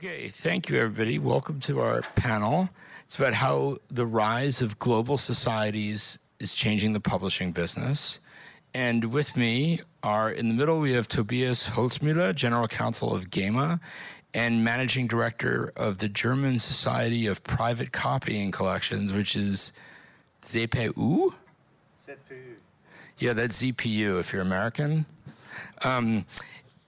Okay, thank you, everybody. Welcome to our panel. It's about how the rise of global societies is changing the publishing business. And with me are in the middle, we have Tobias Holzmüller, General Counsel of GEMA and Managing Director of the German Society of Private Copying Collections, which is ZPU? ZPU. Yeah, that's ZPU if you're American. Um,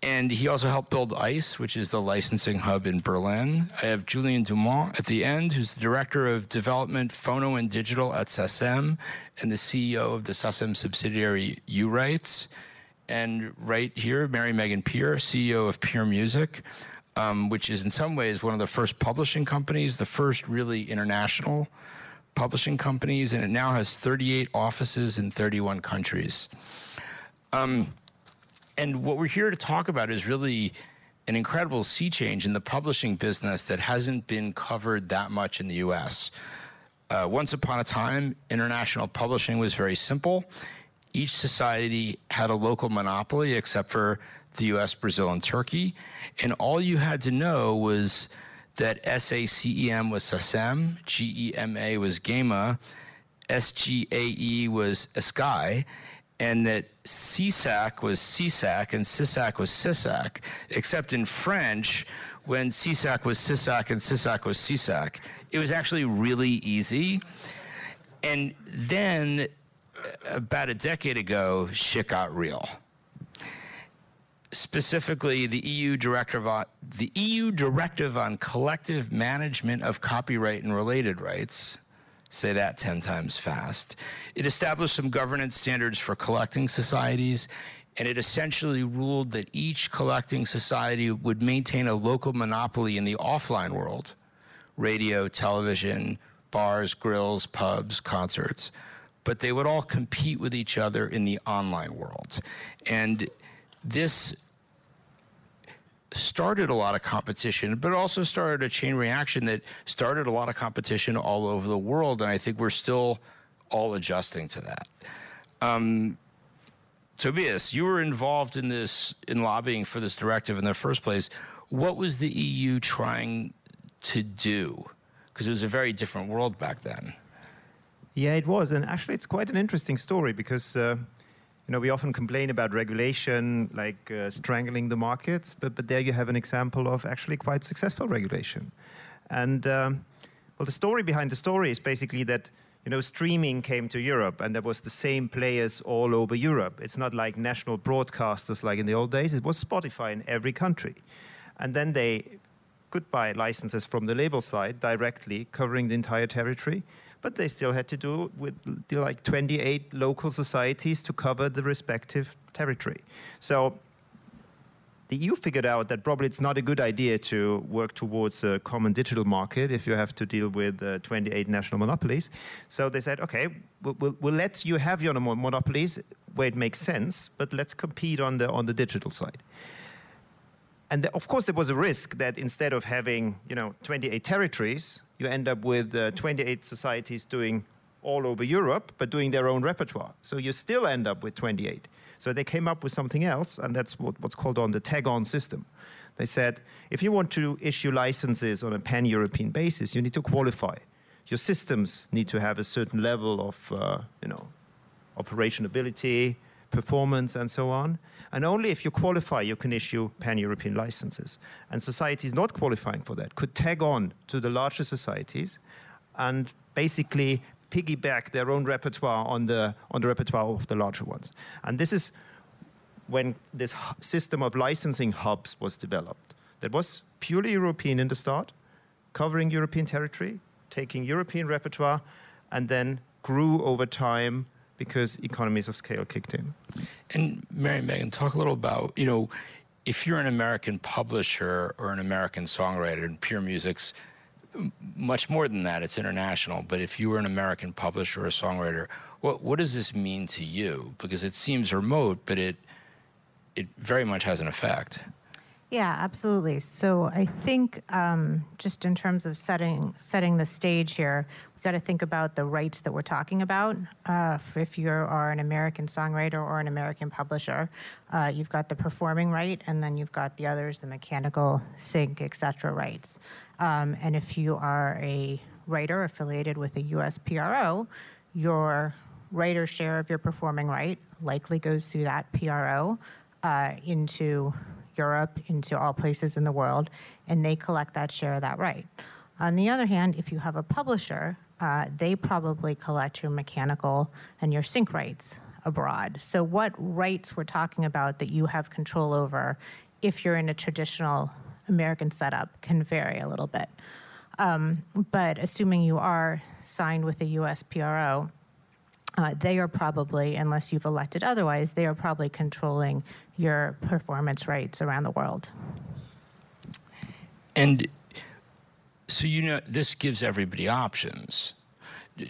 and he also helped build ICE, which is the licensing hub in Berlin. I have Julien Dumon at the end, who's the Director of Development, Phono and Digital at SACEM, and the CEO of the SACEM subsidiary U-Rights. And right here, Mary Megan Peer, CEO of Peer Music, um, which is in some ways one of the first publishing companies, the first really international publishing companies, and it now has 38 offices in 31 countries. Um, and what we're here to talk about is really an incredible sea change in the publishing business that hasn't been covered that much in the US. Uh, once upon a time, international publishing was very simple. Each society had a local monopoly except for the US, Brazil, and Turkey. And all you had to know was that SACEM was SACEM, GEMA was GEMA, SGAE was ESCAI, and that CSAC was CSAC and CISAC was CISAC, except in French, when CSAC was CISAC and CISAC was CSAC, it was actually really easy. And then, uh, about a decade ago, shit got real. Specifically, the EU directive on, the EU directive on collective management of copyright and related rights Say that 10 times fast. It established some governance standards for collecting societies, and it essentially ruled that each collecting society would maintain a local monopoly in the offline world radio, television, bars, grills, pubs, concerts. But they would all compete with each other in the online world. And this started a lot of competition, but also started a chain reaction that started a lot of competition all over the world. And I think we're still all adjusting to that. Um, Tobias, you were involved in this, in lobbying for this directive in the first place. What was the EU trying to do? Because it was a very different world back then. Yeah, it was. And actually, it's quite an interesting story because. Uh, you know, we often complain about regulation, like uh, strangling the markets, but, but there you have an example of actually quite successful regulation. And um, well, the story behind the story is basically that you know, streaming came to Europe, and there was the same players all over Europe. It's not like national broadcasters like in the old days. It was Spotify in every country, and then they could buy licenses from the label side directly, covering the entire territory but they still had to do with like 28 local societies to cover the respective territory. So the EU figured out that probably it's not a good idea to work towards a common digital market if you have to deal with uh, 28 national monopolies. So they said, okay, we'll, we'll, we'll, let you have your monopolies where it makes sense, but let's compete on the on the digital side. And the, of course, there was a risk that instead of having you know 28 territories, you end up with uh, 28 societies doing all over Europe, but doing their own repertoire. So you still end up with 28. So they came up with something else, and that's what, what's called on the tag-on system. They said, if you want to issue licenses on a pan-European basis, you need to qualify. Your systems need to have a certain level of, uh, you know, operationability, performance, and so on. And only if you qualify, you can issue pan-European licenses. And societies not qualifying for that could tag on to the larger societies and basically piggyback their own repertoire on the, on the repertoire of the larger ones. And this is when this system of licensing hubs was developed. That was purely European in the start, covering European territory, taking European repertoire, and then grew over time because economies of scale kicked in. And Mary Megan, talk a little about, you know, if you're an American publisher or an American songwriter, and Peer Music's much more than that, it's international, but if you were an American publisher or a songwriter, what, what does this mean to you? Because it seems remote, but it, it very much has an effect. Yeah, absolutely. So I think um, just in terms of setting setting the stage here, we've got to think about the rights that we're talking about. Uh, if you are an American songwriter or an American publisher, uh, you've got the performing right, and then you've got the others, the mechanical, sync, etc. rights. Um, and if you are a writer affiliated with a U.S. PRO, your writer share of your performing right likely goes through that PRO uh, into Europe, into all places in the world, and they collect that share of that right. On the other hand, if you have a publisher, uh, they probably collect your mechanical and your sync rights abroad. So, what rights we're talking about that you have control over if you're in a traditional American setup can vary a little bit. Um, but assuming you are signed with a US PRO, uh, they are probably, unless you've elected otherwise, they are probably controlling your performance rights around the world. And so you know this gives everybody options.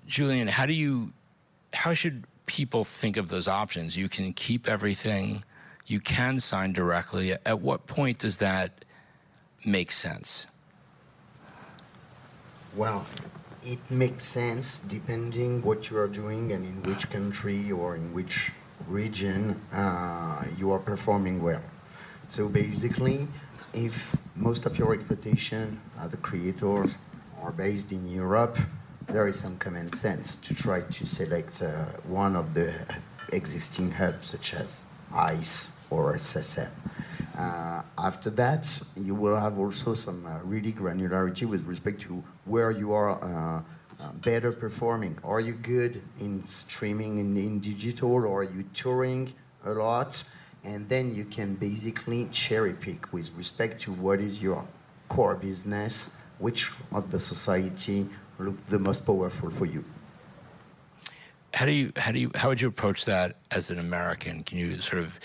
Julien, how do you how should people think of those options? You can keep everything, you can sign directly. At what point does that make sense? Well, it makes sense depending what you are doing and in which country or in which region uh, you are performing well. So basically, if most of your exploitation as the creators are based in Europe, there is some common sense to try to select uh, one of the existing hubs such as ICE or SACEM. Uh, after that, you will have also some uh, really granularity with respect to where you are uh, uh, better performing. Are you good in streaming in, in digital or are you touring a lot? And then you can basically cherry pick with respect to what is your core business, which of the society look the most powerful for you. How do you how do you how would you approach that as an American? Can you sort of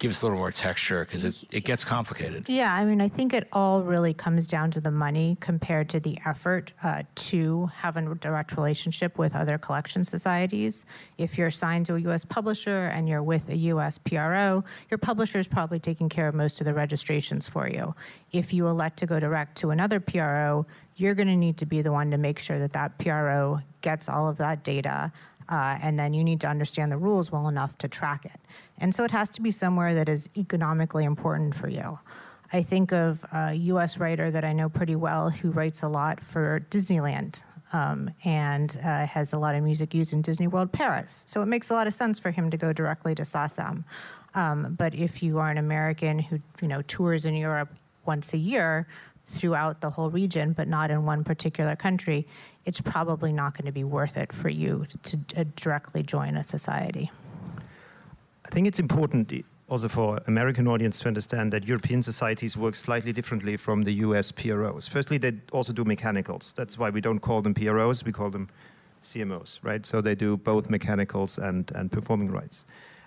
give us a little more texture because it, it gets complicated. Yeah, I mean, I think it all really comes down to the money compared to the effort uh, to have a direct relationship with other collection societies. If you're signed to a U.S. publisher and you're with a U.S. PRO, your publisher is probably taking care of most of the registrations for you. If you elect to go direct to another PRO, you're going to need to be the one to make sure that that PRO gets all of that data uh, and then you need to understand the rules well enough to track it. And so it has to be somewhere that is economically important for you. I think of a US writer that I know pretty well who writes a lot for Disneyland um, and uh, has a lot of music used in Disney World Paris. So it makes a lot of sense for him to go directly to SACEM. Um, but if you are an American who you know tours in Europe once a year throughout the whole region, but not in one particular country, it's probably not going to be worth it for you to directly join a society. I think it's important also for American audience to understand that European societies work slightly differently from the US PROs. Firstly, they also do mechanicals. That's why we don't call them PROs, we call them CMOs, right? So they do both mechanicals and, and performing rights.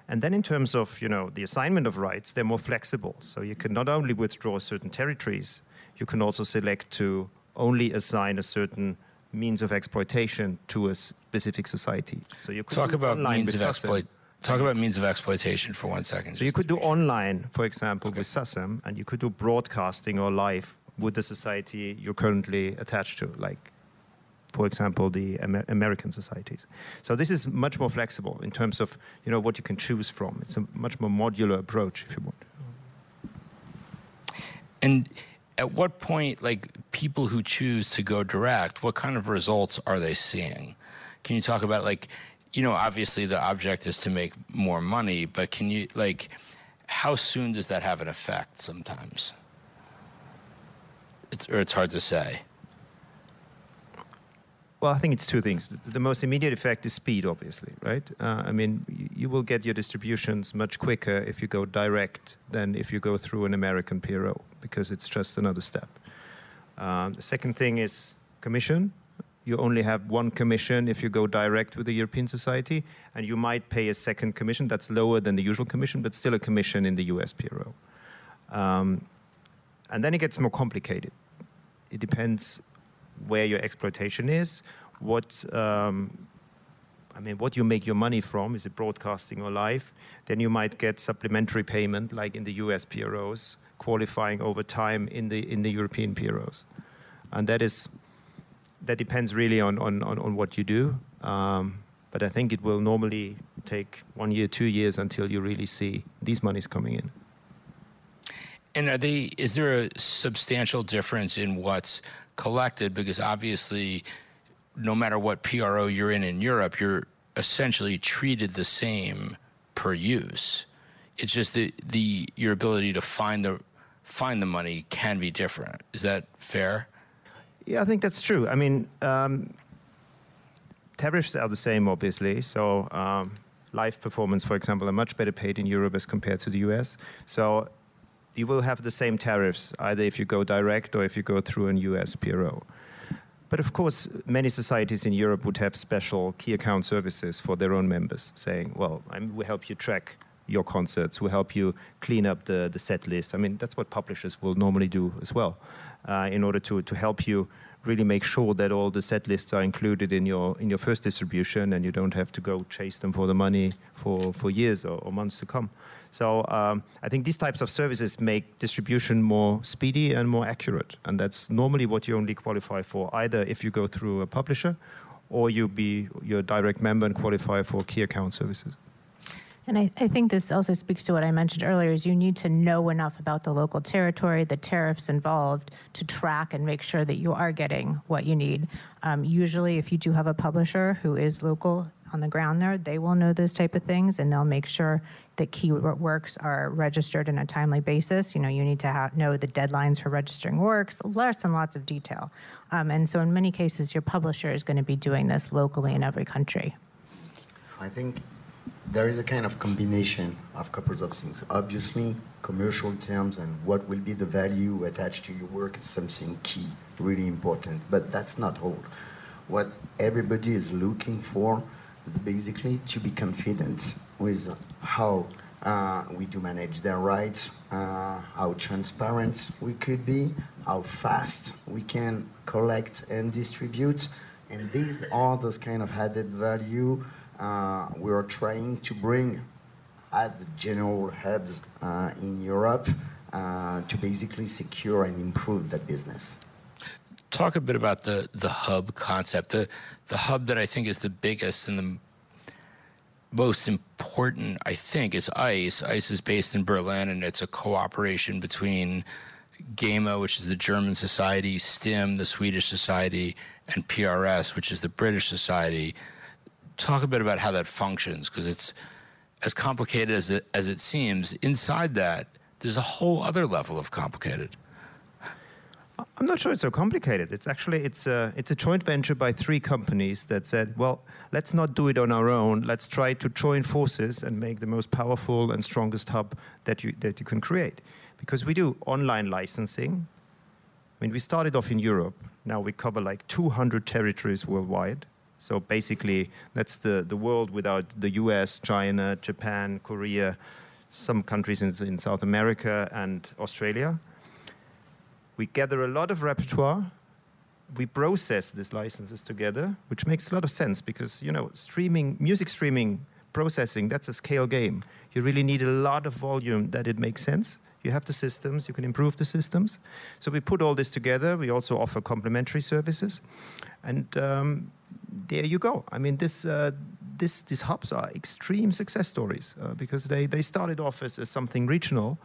And then in terms of, you know, the assignment of rights, they're more flexible. So you can not only withdraw certain territories, you can also select to only assign a certain means of exploitation to a specific society. So you could talk about means of exploit. Talk about means of exploitation for one second. So you could do online, for example, okay. with SACEM, and you could do broadcasting or live with the society you're currently attached to, like, for example, the Amer- American societies. So this is much more flexible in terms of you know what you can choose from. It's a much more modular approach, if you want. And at what point, like people who choose to go direct, what kind of results are they seeing? Can you talk about like, you know, obviously the object is to make more money, but can you like, how soon does that have an effect? Sometimes, it's or it's hard to say. Well, I think it's two things. The most immediate effect is speed, obviously, right? Uh, I mean, you will get your distributions much quicker if you go direct than if you go through an American PRO, because it's just another step. Uh, the second thing is commission. You only have one commission if you go direct with the European Society, and you might pay a second commission that's lower than the usual commission, but still a commission in the US PRO. Um, and then it gets more complicated. It depends where your exploitation is, what, um, I mean, what you make your money from is it broadcasting or live? Then you might get supplementary payment, like in the US PROs, qualifying over time in the in the European PROs, and that is that depends really on on on, on what you do. Um, but I think it will normally take one year, two years until you really see these monies coming in. And are they? Is there a substantial difference in what's collected? Because obviously, no matter what PRO you're in in Europe, you're essentially treated the same per use. It's just the the your ability to find the find the money can be different. Is that fair? Yeah, I think that's true. I mean, um, tariffs are the same, obviously. So um, live performance, for example, are much better paid in Europe as compared to the US. So you will have the same tariffs either if you go direct or if you go through an US PRO. But of course, many societies in Europe would have special key account services for their own members, saying, well, I'm, we help you track your concerts, we help you clean up the, the set list. I mean, that's what publishers will normally do as well, in order to, to help you really make sure that all the set lists are included in your in your first distribution and you don't have to go chase them for the money for, for years or, or months to come. So um, I think these types of services make distribution more speedy and more accurate. And that's normally what you only qualify for, either if you go through a publisher or you be your direct member and qualify for key account services. And I, I, think this also speaks to what I mentioned earlier is you need to know enough about the local territory, the tariffs involved to track and make sure that you are getting what you need. Um, usually if you do have a publisher who is local on the ground there, they will know those type of things and they'll make sure that key works are registered in a timely basis. You know, you need to have, know the deadlines for registering works, lots and lots of detail. Um, and so in many cases, your publisher is going to be doing this locally in every country. I think there is a kind of combination of couples of things. Obviously, commercial terms and what will be the value attached to your work is something key, really important. But that's not all. What everybody is looking for is basically to be confident with how uh, we do manage their rights, uh, how transparent we could be, how fast we can collect and distribute. And these are those kind of added value uh, we are trying to bring at the general hubs uh, in Europe uh, to basically secure and improve that business. Talk a bit about the, the hub concept. The, the hub that I think is the biggest and the most important, I think, is ICE. ICE is based in Berlin, and it's a cooperation between GEMA, which is the German society, STIM, the Swedish society, and PRS, which is the British society talk a bit about how that functions because it's as complicated as it, as it seems. Inside that, there's a whole other level of complicated. I'm not sure it's so complicated. It's actually it's a it's a joint venture by three companies that said, well, let's not do it on our own. Let's try to join forces and make the most powerful and strongest hub that you that you can create. Because we do online licensing. I mean, we started off in Europe. Now we cover like 200 territories worldwide. So basically, that's the, the world without the US, China, Japan, Korea, some countries in, in South America, and Australia. We gather a lot of repertoire. We process these licenses together, which makes a lot of sense because, you know, streaming, music streaming, processing, that's a scale game. You really need a lot of volume that it makes sense. You have the systems, you can improve the systems. So we put all this together. We also offer complementary services. And um, there you go. I mean, this, uh, this, these hubs are extreme success stories uh, because they, they started off as, as something regional.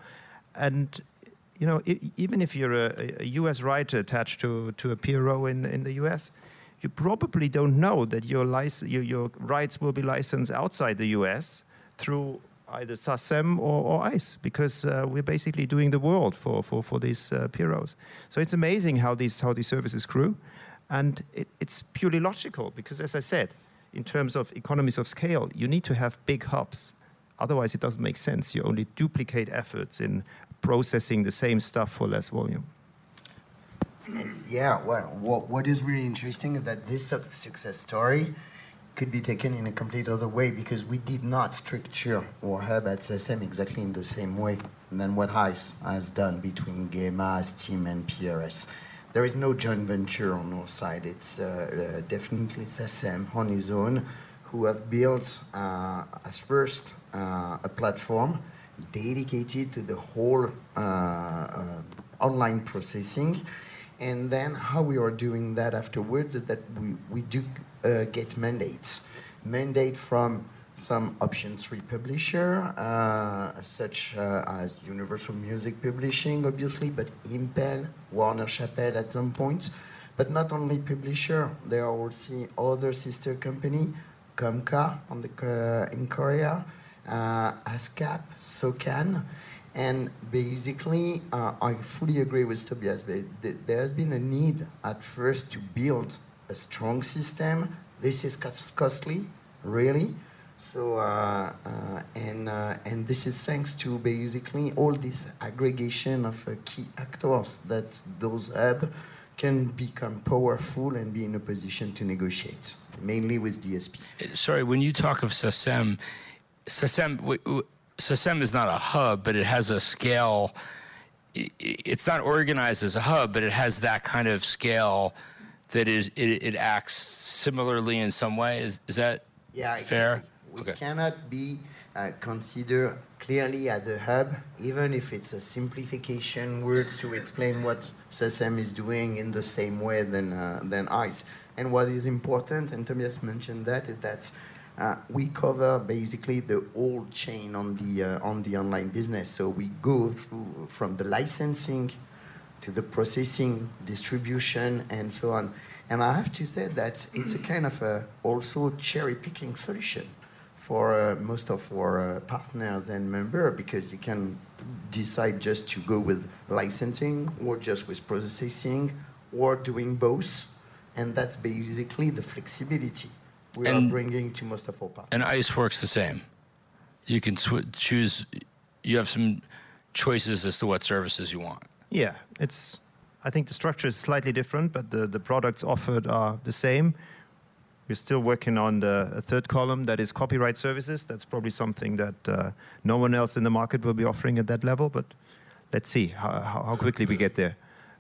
And, you know, even if you're a, a, US writer attached to, to a PRO in, in the US, you probably don't know that your, lic- your, your rights will be licensed outside the US through either SACEM or, or ICE because uh, we're basically doing the world for, for, for these uh, PROs. So it's amazing how these, how these services grew. And it, it's purely logical because, as I said, in terms of economies of scale, you need to have big hubs. Otherwise, it doesn't make sense. You only duplicate efforts in processing the same stuff for less volume. Yeah, well, what, what is really interesting is that this success story could be taken in a complete other way because we did not structure our hub at SACEM exactly in the same way than what ICE has done between GEMA, STIM, and PRS there is no joint venture on our side. It's uh, uh, definitely SACEM on his own who have built uh, as first uh, a platform dedicated to the whole uh, uh, online processing. And then how we are doing that afterwards that we, we do get mandates. Mandate from some option three publisher, uh, such uh, as Universal Music Publishing, obviously, but Impel, Warner Chappell at some point. But not only publisher, there are also other sister company, KOMCA on the, uh, in Korea, uh, ASCAP, SOCAN, and basically, uh, I fully agree with Tobias. But th- there has been a need at first to build a strong system. This is cost- costly, really. So, uh, uh, and, uh, and this is thanks to basically all this aggregation of uh, key actors that those hubs can become powerful and be in a position to negotiate, mainly with DSP. Sorry, when you talk of w- w- SACEM is not a hub, but it has a scale. It's not organized as a hub, but it has that kind of scale that is it, it acts similarly in some way. Is is that Yeah, fair? We Okay. cannot be uh, considered clearly at the hub, even if it's a simplification word to explain what SACEM is doing in the same way than, uh, than ICE. And what is important, and Tobias mentioned that, is that uh, we cover basically the whole chain on the, uh, on the online business. So we go through from the licensing to the processing, distribution, and so on. And I have to say that it's a kind of a also cherry picking solution for uh, most of our uh, partners and members because you can decide just to go with licensing or just with processing or doing both. And that's basically the flexibility we are bringing to most of our partners. and ICE works the same. You can sw- choose. You have some choices as to what services you want. Yeah, it's. I think the structure is slightly different, but the, the products offered are the same. We're still working on the a third column that is copyright services. That's probably something that uh, no one else in the market will be offering at that level. But let's see how, how how quickly we get there.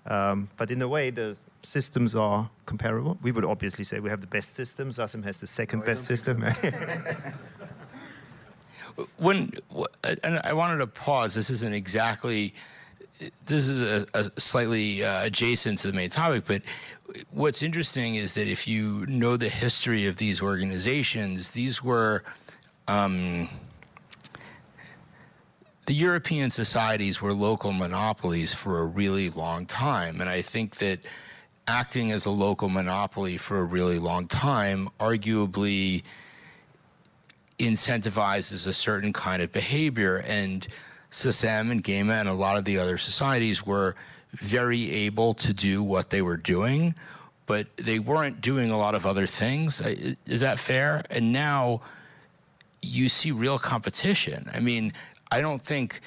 Um, but in a way, the systems are comparable. We would obviously say we have the best systems. SACEM has the second No, best don't system. when and I wanted to pause. This isn't exactly. This is a, a slightly uh, adjacent to the main topic, but what's interesting is that if you know the history of these organizations, these were. Um, the European societies were local monopolies for a really long time. And I think that acting as a local monopoly for a really long time arguably incentivizes a certain kind of behavior. And SACEM and GEMA and a lot of the other societies were very able to do what they were doing, but they weren't doing a lot of other things. Is that fair? And now you see real competition. I mean, I don't think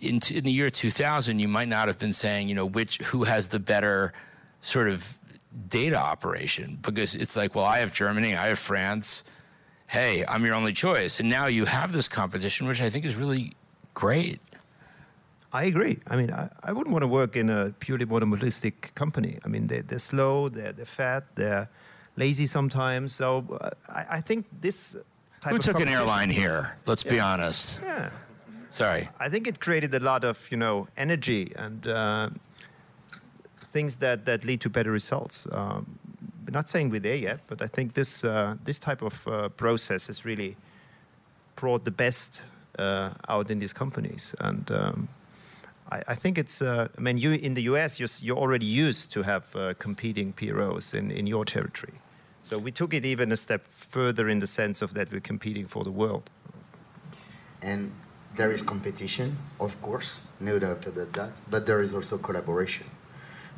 in, in the year 2000 you might not have been saying, you know, which who has the better sort of data operation because it's like, well, I have Germany, I have France. Hey, I'm your only choice. And now you have this competition, which I think is really great. I agree. I mean, I, I wouldn't want to work in a purely monopolistic company. I mean, they're, they're slow, they're, they're fat, they're lazy sometimes. So uh, I, I think this type Who of took an airline here? Let's be honest. Yeah. Sorry. I think it created a lot of, you know, energy and uh, things that, that lead to better results. Um, we're not saying we're there yet, but I think this, uh, this type of uh, process has really brought the best uh, out in these companies. And um, I, I think it's, uh, I mean, you in the US, you're, you're already used to have uh, competing PROs in, in your territory. So we took it even a step further in the sense of that we're competing for the world. And there is competition, of course, no doubt about that, but there is also collaboration.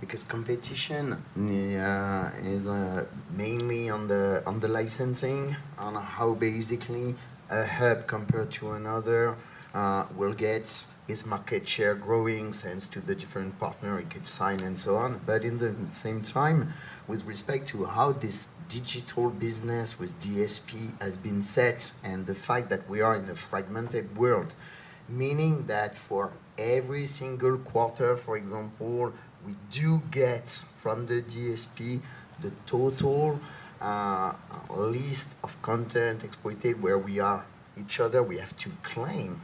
Because competition uh, is uh, mainly on the, on the licensing, on how basically a hub compared to another uh, will get its market share growing thanks to the different partner it could sign and so on. But in the same time, with respect to how this digital business with DSP has been set and the fact that we are in a fragmented world, meaning that for every single quarter, for example, we do get from the DSP the total uh, list of content exploited where we are each other, we have to claim.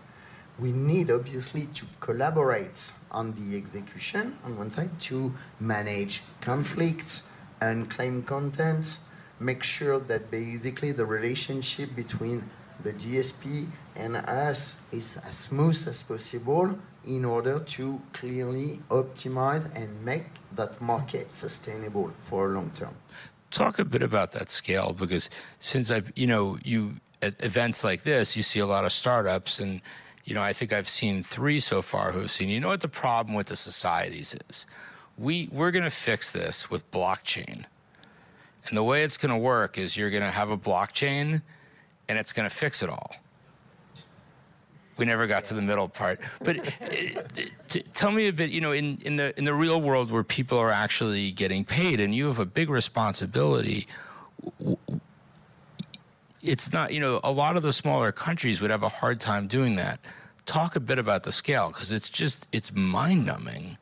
We need obviously to collaborate on the execution on one side to manage conflicts and claim content, make sure that basically the relationship between the DSP and us is as smooth as possible in order to clearly optimize and make that market sustainable for a long term. Talk a bit about that scale because since I've, you know, you at events like this, you see a lot of startups and you know, I think I've seen three so far who have seen, you know what the problem with the societies is? We, we're going to fix this with blockchain. And the way it's going to work is you're going to have a blockchain and it's going to fix it all. We never got to the middle part. But uh, tell me a bit, you know, in, in, the, in the real world where people are actually getting paid and you have a big responsibility, it's not, you know, a lot of the smaller countries would have a hard time doing that. Talk a bit about the scale because it's just, it's mind numbing.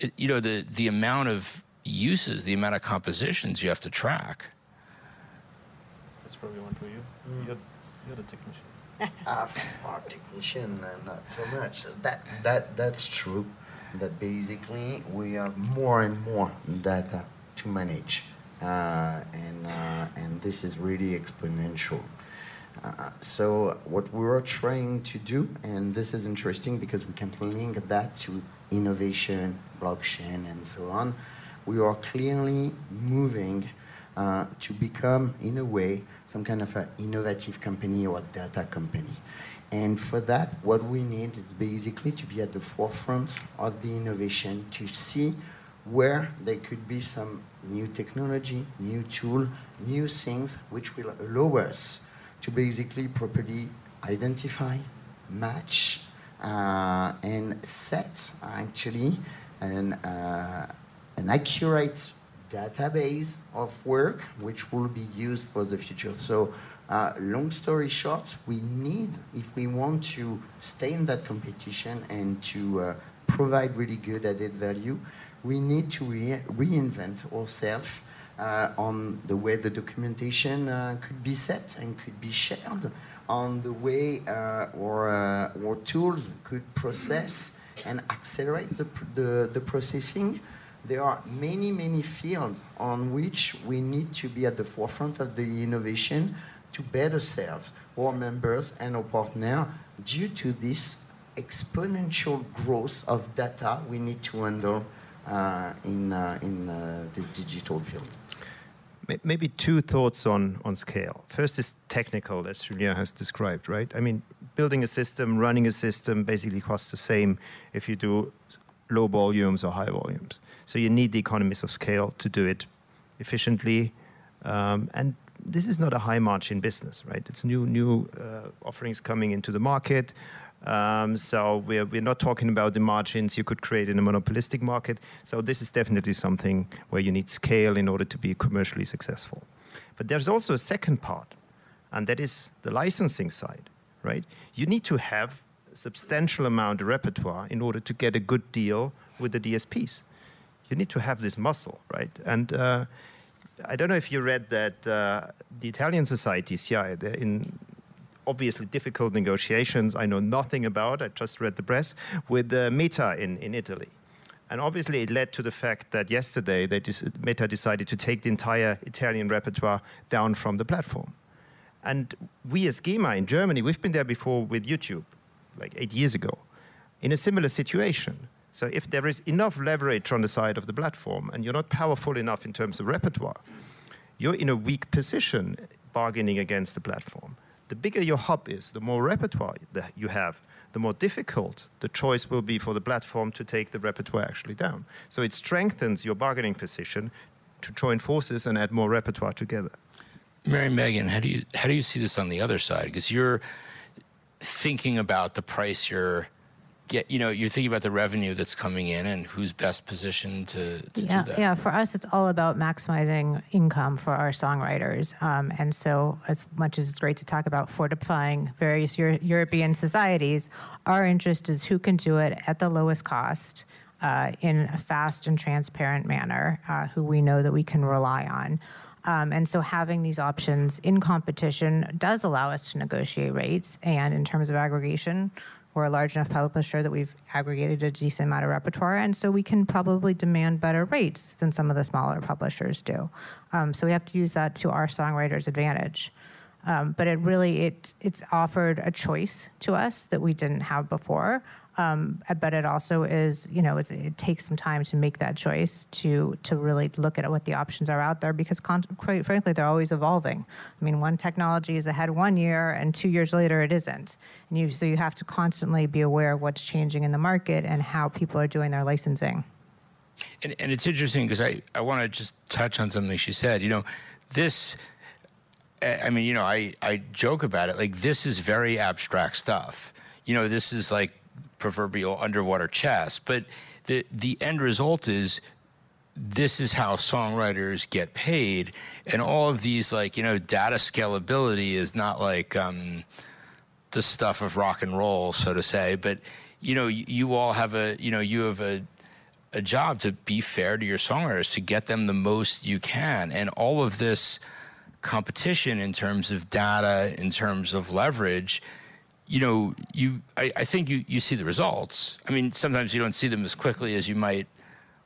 It, you know, the, the amount of uses, the amount of compositions you have to track. That's probably one for you. Mm. You're, you're the technician. Uh, our technician, uh, not so much. That that that's true. That basically we have more and more data to manage, uh, and uh, and this is really exponential. Uh, so what we're trying to do, and this is interesting because we can link that to innovation, blockchain, and so on. We are clearly moving uh, to become, in a way, some kind of an innovative company or data company. And for that, what we need is basically to be at the forefront of the innovation, to see where there could be some new technology, new tool, new things which will allow us to basically properly identify, match, uh, and set actually an, uh, an accurate database of work which will be used for the future. So uh, long story short, we need, if we want to stay in that competition and to uh, provide really good added value, we need to re reinvent ourselves uh, on the way the documentation uh, could be set and could be shared, on the way uh, our, uh, our tools could process and accelerate the, the, the processing there are many, many fields on which we need to be at the forefront of the innovation to better serve our members and our partners due to this exponential growth of data we need to handle uh, in, uh, in uh, this digital field. Maybe two thoughts on, on scale. First is technical, as Julien has described, right? I mean, building a system, running a system basically costs the same if you do low volumes or high volumes. So you need the economies of scale to do it efficiently. Um, and this is not a high margin business, right? It's new new uh, offerings coming into the market. Um, so we're, we're not talking about the margins you could create in a monopolistic market. So this is definitely something where you need scale in order to be commercially successful. But there's also a second part, and that is the licensing side, right? You need to have a substantial amount of repertoire in order to get a good deal with the DSPs you need to have this muscle, right? And uh, I don't know if you read that uh, the Italian society, SIAE, they're in obviously difficult negotiations I know nothing about, I just read the press, with uh, Meta in, in Italy. And obviously, it led to the fact that yesterday they Meta decided to take the entire Italian repertoire down from the platform. And we as GEMA in Germany, we've been there before with YouTube, like eight years ago, in a similar situation. So if there is enough leverage on the side of the platform and you're not powerful enough in terms of repertoire, you're in a weak position bargaining against the platform. The bigger your hub is, the more repertoire that you have, the more difficult the choice will be for the platform to take the repertoire actually down. So it strengthens your bargaining position to join forces and add more repertoire together. Mary Megan, how do you how do you see this on the other side? Because you're thinking about the price you're get you know you're thinking about the revenue that's coming in and who's best positioned to, to yeah, do that yeah for us it's all about maximizing income for our songwriters um, and so as much as it's great to talk about fortifying various Euro- european societies our interest is who can do it at the lowest cost uh, in a fast and transparent manner uh, who we know that we can rely on Um, and so having these options in competition does allow us to negotiate rates. And in terms of aggregation, we're a large enough publisher that we've aggregated a decent amount of repertoire, and so we can probably demand better rates than some of the smaller publishers do. Um, so we have to use that to our songwriters' advantage. Um, but it really it it's offered a choice to us that we didn't have before. Um, but it also is, you know, it takes some time to make that choice to to really look at what the options are out there because, con- quite frankly, they're always evolving. I mean, one technology is ahead one year, and two years later, it isn't. And you, so you have to constantly be aware of what's changing in the market and how people are doing their licensing. And, and it's interesting because I, I want to just touch on something she said. You know, this I mean, you know, I, I joke about it. Like, this is very abstract stuff. You know, this is like proverbial underwater chess. But the, the end result is this is how songwriters get paid. And all of these, like, you know, data scalability is not like um, the stuff of rock and roll, so to say. But, you know, you, you all have a, you know, you have a, a job to be fair to your songwriters, to get them the most you can. And all of this competition in terms of data, in terms of leverage, you know, you I, I think you, you see the results. I mean, sometimes you don't see them as quickly as you might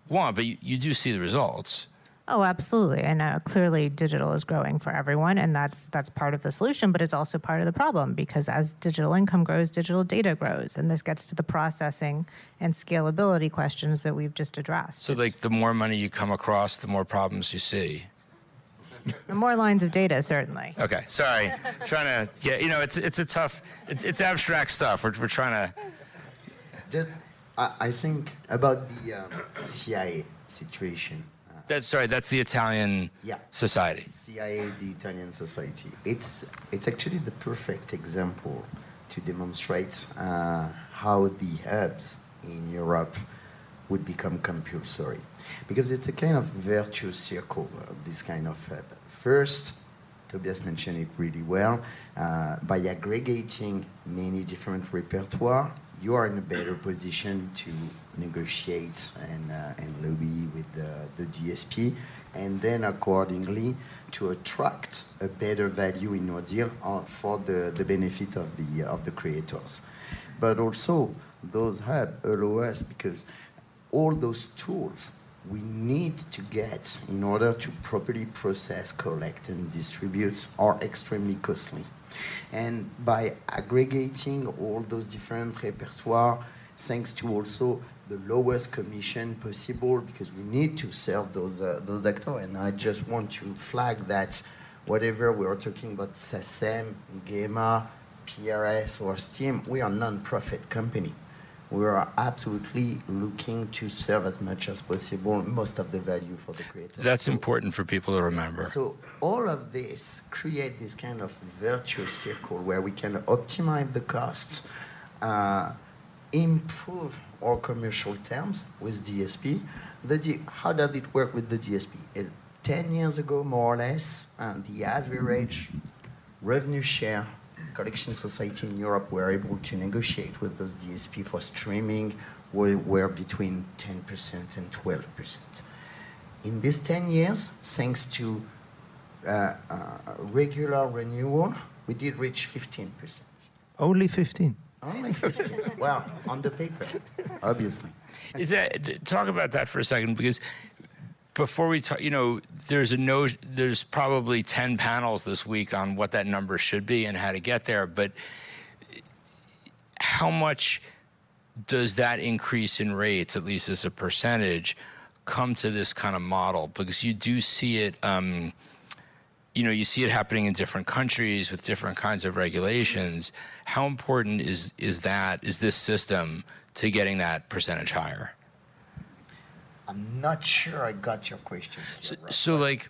want, but you, you do see the results. Oh, absolutely, and uh, clearly, digital is growing for everyone, and that's that's part of the solution. But it's also part of the problem because as digital income grows, digital data grows, and this gets to the processing and scalability questions that we've just addressed. So, like, the more money you come across, the more problems you see. More lines of data, certainly. Okay, sorry. trying to yeah, you know, it's it's a tough, it's it's abstract stuff. We're we're trying to. Just, I, I think about the um, SIAE situation. Uh, that's sorry. That's the Italian yeah. society. SIAE, the Italian society. It's it's actually the perfect example to demonstrate uh, how the hubs in Europe would become compulsory because it's a kind of virtuous circle, uh, this kind of hub. First, Tobias mentioned it really well, uh, by aggregating many different repertoire, you are in a better position to negotiate and, uh, and lobby with the, the DSP, and then accordingly to attract a better value in your deal uh, for the, the benefit of the, of the creators. But also, those hubs allow us because all those tools we need to get in order to properly process, collect, and distribute are extremely costly. And by aggregating all those different repertoire, thanks to also the lowest commission possible, because we need to serve those, uh, those actors. And I just want to flag that whatever we are talking about SACEM, GEMA, PRS, or STIM, we are a non-profit company we are absolutely looking to serve as much as possible most of the value for the creator. That's so, important for people to remember. So all of this create this kind of virtuous circle where we can optimize the costs, uh, improve our commercial terms with DSP. The how does it work with the DSP? It, Ten years ago, more or less, and the average revenue share collection society in Europe were able to negotiate with those DSP for streaming were, were between 10% and 12%. In these 10 years, thanks to uh, uh, regular renewal, we did reach 15%. Only 15? Only 15. well, on the paper, obviously. Is that talk about that for a second because before we talk, you know, there's a no, there's probably 10 panels this week on what that number should be and how to get there. But how much does that increase in rates, at least as a percentage, come to this kind of model? Because you do see it, um, you know, you see it happening in different countries with different kinds of regulations. How important is is that? Is this system to getting that percentage higher? I'm not sure I got your question. So, so, like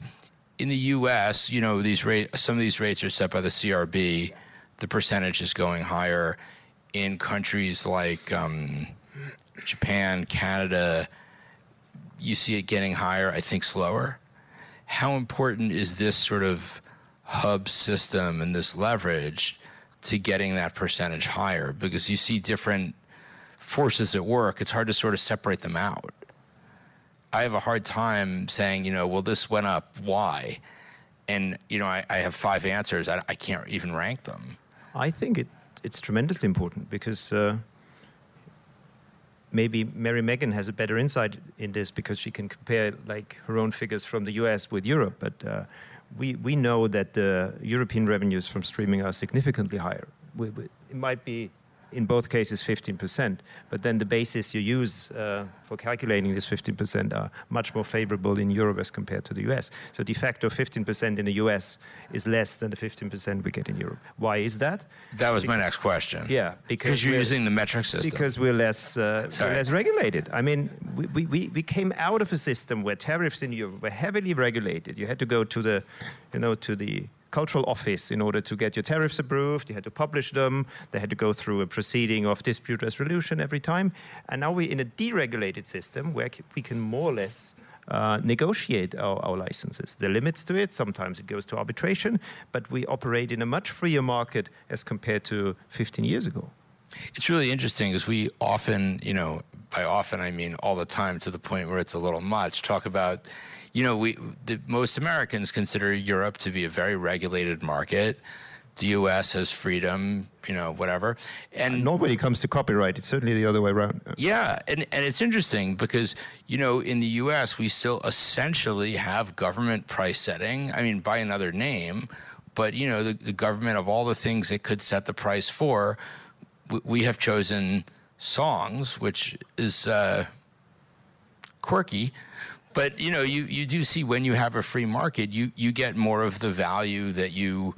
in the U.S., you know, these rate some of these rates are set by the CRB. The percentage is going higher. In countries like um, Japan, Canada, you see it getting higher. I think slower. How important is this sort of hub system and this leverage to getting that percentage higher? Because you see different forces at work. It's hard to sort of separate them out. I have a hard time saying, you know, well, this went up. Why? and you know I, I have five answers. I, I can't even rank them. I think it, it's tremendously important because uh, maybe Mary Megan has a better insight in this because she can compare like her own figures from the US with Europe. But uh, we, we know that the European revenues from streaming are significantly higher. We, we, it might be in both cases 15%. But then the basis you use uh, for calculating this 15% are much more favorable in Europe as compared to the US. So de facto 15% in the US is less than the 15% we get in Europe. Why is that? That was my next question. Yeah, because you're using the metric system. because we're less, uh, we're less regulated. I mean, we- we, we came out of a system where tariffs in Europe were heavily regulated. You had to go to the, you know, to the cultural office in order to get your tariffs approved. You had to publish them. They had to go through a proceeding of dispute resolution every time. And now we're in a deregulated system where we can more or less uh, negotiate our, our licenses. The limits to it. Sometimes it goes to arbitration, but we operate in a much freer market as compared to 15 years ago. It's really interesting because we often, you know, by often I mean all the time to the point where it's a little much, talk about, you know, we the, most Americans consider Europe to be a very regulated market. The U.S. has freedom, you know, whatever, and Not when it comes to copyright. It's certainly the other way around. yeah, and, and it's interesting because, you know, in the US, we still essentially have government price setting. I mean, by another name, but, you know, the, the government of all the things it could set the price for, we, have chosen songs, which is uh, quirky. But, you know, you, you do see when you have a free market, you, you get more of the value that you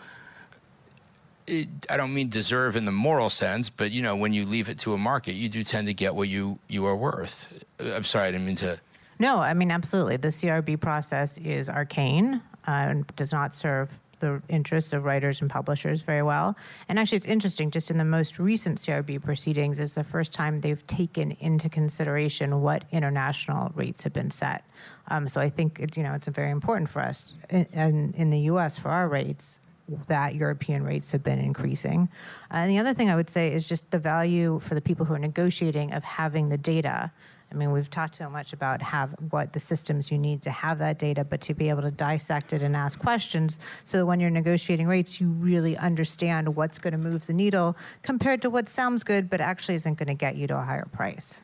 it, I don't mean deserve in the moral sense, but you know, when you leave it to a market, you do tend to get what you you are worth. Uh, I'm sorry, I didn't mean to. No, I mean, absolutely. The CRB process is arcane uh, and does not serve the interests of writers and publishers very well. And actually, it's interesting, just in the most recent CRB proceedings, is the first time they've taken into consideration what international rates have been set. Um, so I think it's, you know, it's very important for us in, in, in the US for our rates that European rates have been increasing. And the other thing I would say is just the value for the people who are negotiating of having the data. I mean, we've talked so much about have what the systems you need to have that data, but to be able to dissect it and ask questions, so that when you're negotiating rates, you really understand what's going to move the needle compared to what sounds good but actually isn't going to get you to a higher price.